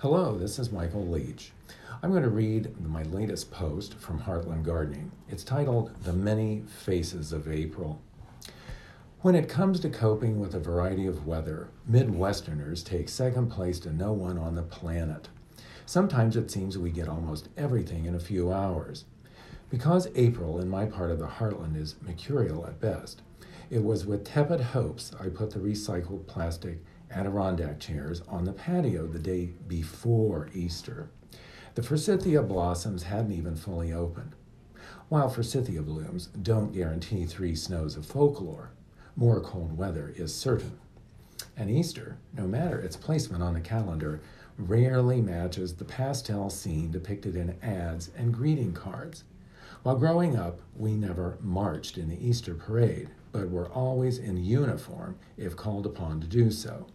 Hello, this is Michael Leach. I'm going to read my latest post from Heartland Gardening. It's titled The Many Faces of April. When it comes to coping with a variety of weather, Midwesterners take second place to no one on the planet. Sometimes it seems we get almost everything in a few hours. Because April in my part of the heartland is mercurial at best, it was with tepid hopes I put the recycled plastic Adirondack chairs on the patio the day before Easter. The forsythia blossoms hadn't even fully opened. While forsythia blooms don't guarantee three snows of folklore, more cold weather is certain. And Easter, no matter its placement on the calendar, rarely matches the pastel scene depicted in ads and greeting cards. While growing up, we never marched in the Easter parade, but were always in uniform if called upon to do so.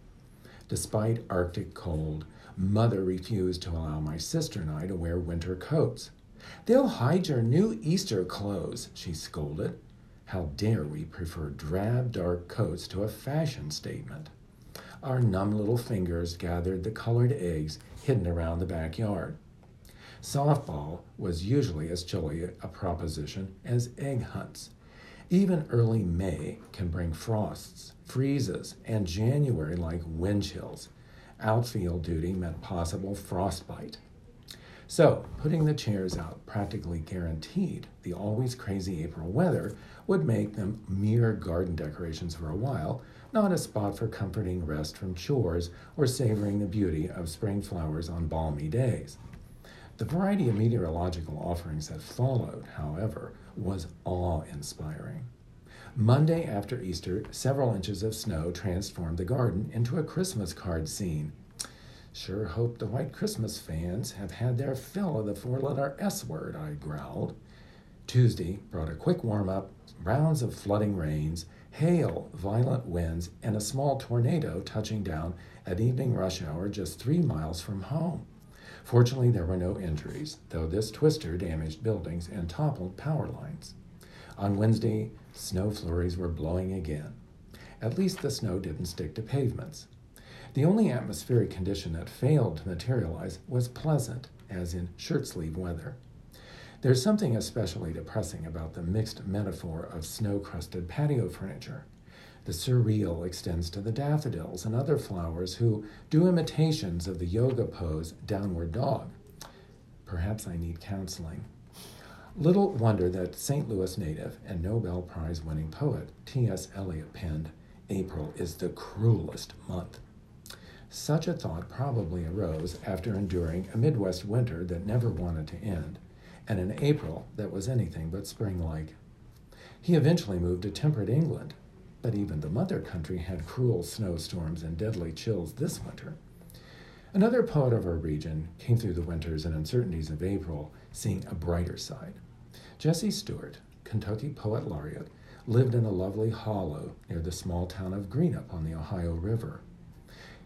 Despite Arctic cold, Mother refused to allow my sister and I to wear winter coats. They'll hide your new Easter clothes, she scolded. How dare we prefer drab, dark coats to a fashion statement? Our numb little fingers gathered the colored eggs hidden around the backyard. Softball was usually as chilly a proposition as egg hunts. Even early May can bring frosts, freezes, and January like wind chills. Outfield duty meant possible frostbite. So, putting the chairs out practically guaranteed the always crazy April weather would make them mere garden decorations for a while, not a spot for comforting rest from chores or savoring the beauty of spring flowers on balmy days. The variety of meteorological offerings that followed, however, was awe inspiring. Monday after Easter, several inches of snow transformed the garden into a Christmas card scene. Sure hope the White Christmas fans have had their fill of the four letter S word, I growled. Tuesday brought a quick warm up, rounds of flooding rains, hail, violent winds, and a small tornado touching down at evening rush hour just three miles from home. Fortunately, there were no injuries, though this twister damaged buildings and toppled power lines. On Wednesday, snow flurries were blowing again. At least the snow didn't stick to pavements. The only atmospheric condition that failed to materialize was pleasant, as in shirt sleeve weather. There's something especially depressing about the mixed metaphor of snow crusted patio furniture. The surreal extends to the daffodils and other flowers who do imitations of the yoga pose downward dog. Perhaps I need counseling. Little wonder that St. Louis native and Nobel Prize winning poet T.S. Eliot penned, April is the cruelest month. Such a thought probably arose after enduring a Midwest winter that never wanted to end, and an April that was anything but spring like. He eventually moved to temperate England but even the mother country had cruel snowstorms and deadly chills this winter. Another poet of our region came through the winters and uncertainties of April, seeing a brighter side. Jesse Stuart, Kentucky Poet Laureate, lived in a lovely hollow near the small town of Greenup on the Ohio River.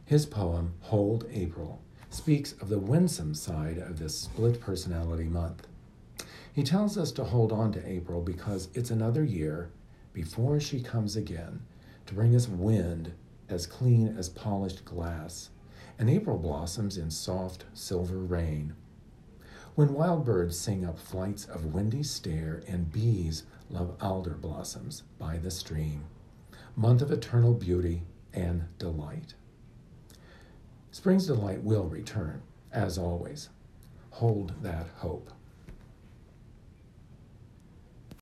His poem, Hold April, speaks of the winsome side of this split personality month. He tells us to hold on to April because it's another year before she comes again to bring us wind as clean as polished glass, and April blossoms in soft silver rain. When wild birds sing up flights of windy stair and bees love alder blossoms by the stream, month of eternal beauty and delight. Spring's delight will return, as always. Hold that hope.